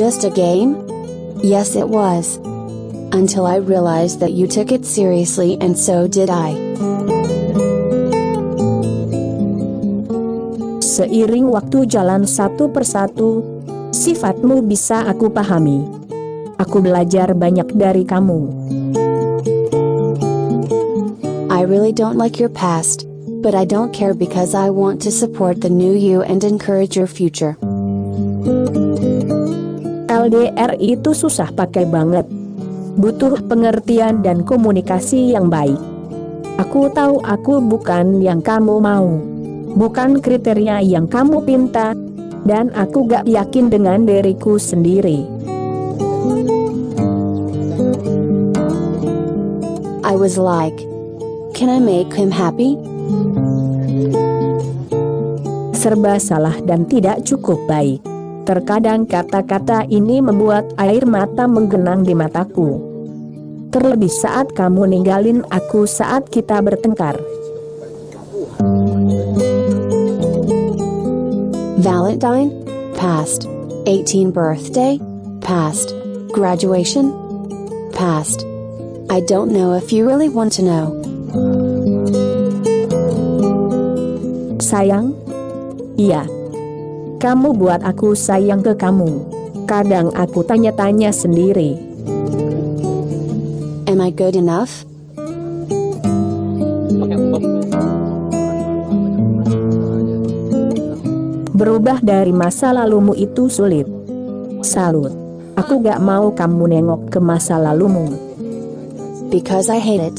just a game? Yes, it was. Until I realized that you took it seriously, and so did I. Seiring waktu jalan satu persatu, sifatmu bisa aku pahami. Aku belajar banyak dari kamu. I really don't like your past, but I don't care because I want to support the new you and encourage your future. LDR itu susah pakai banget. Butuh pengertian dan komunikasi yang baik. Aku tahu aku bukan yang kamu mau. Bukan kriteria yang kamu pinta. Dan aku gak yakin dengan diriku sendiri. I was like, Can I make him happy? Serba salah dan tidak cukup baik. Terkadang kata-kata ini membuat air mata menggenang di mataku. Terlebih saat kamu ninggalin aku saat kita bertengkar. Valentine? Past. 18 birthday? Past. Graduation? Past. I don't know if you really want to know. Sayang? Iya. Kamu buat aku sayang ke kamu. Kadang aku tanya-tanya sendiri. Am I good enough? Berubah dari masa lalumu itu sulit. Salut. Aku gak mau kamu nengok ke masa lalumu. Because I hate it.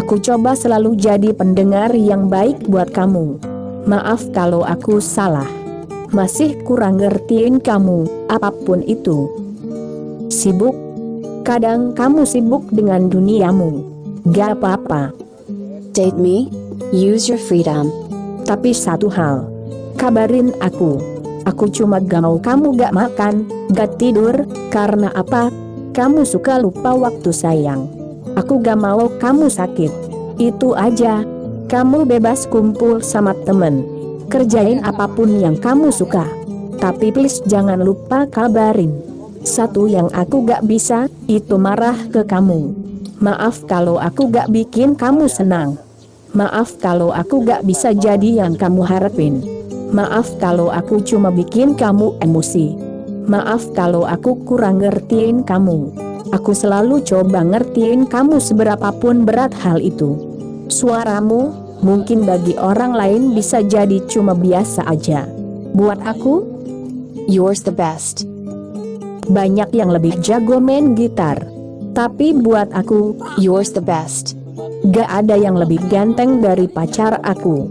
Aku coba selalu jadi pendengar yang baik buat kamu. Maaf kalau aku salah. Masih kurang ngertiin kamu, apa pun itu. Sibuk? Kadang kamu sibuk dengan duniamu. Gak apa-apa. Date me? Use your freedom. Tapi satu hal. Kabarin aku. Aku cuma gak mau kamu gak makan, gak tidur, karena apa? Kamu suka lupa waktu sayang. Aku gak mau kamu sakit. Itu aja. Kamu bebas kumpul sama temen. Kerjain apa pun yang kamu suka. Tapi please jangan lupa kabarin. Satu yang aku gak bisa, itu marah ke kamu. Maaf kalau aku gak bikin kamu senang. Maaf kalau aku gak bisa jadi yang kamu harapin. Maaf kalau aku cuma bikin kamu emosi. Maaf kalau aku kurang ngertiin kamu. Aku selalu coba ngertiin kamu seberapapun berat hal itu. Suaramu, mungkin bagi orang lain bisa jadi cuma biasa aja. Buat aku, Yours the best. banyak yang lebih jago main gitar. Tapi buat aku, Yours the best. gak ada yang lebih ganteng dari pacar aku.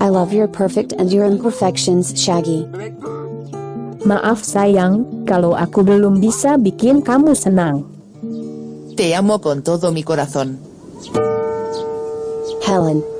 I love your perfect and your imperfections, Shaggy. Maaf sayang, kalau aku belum bisa bikin kamu senang. Te amo con todo mi corazón. Helen.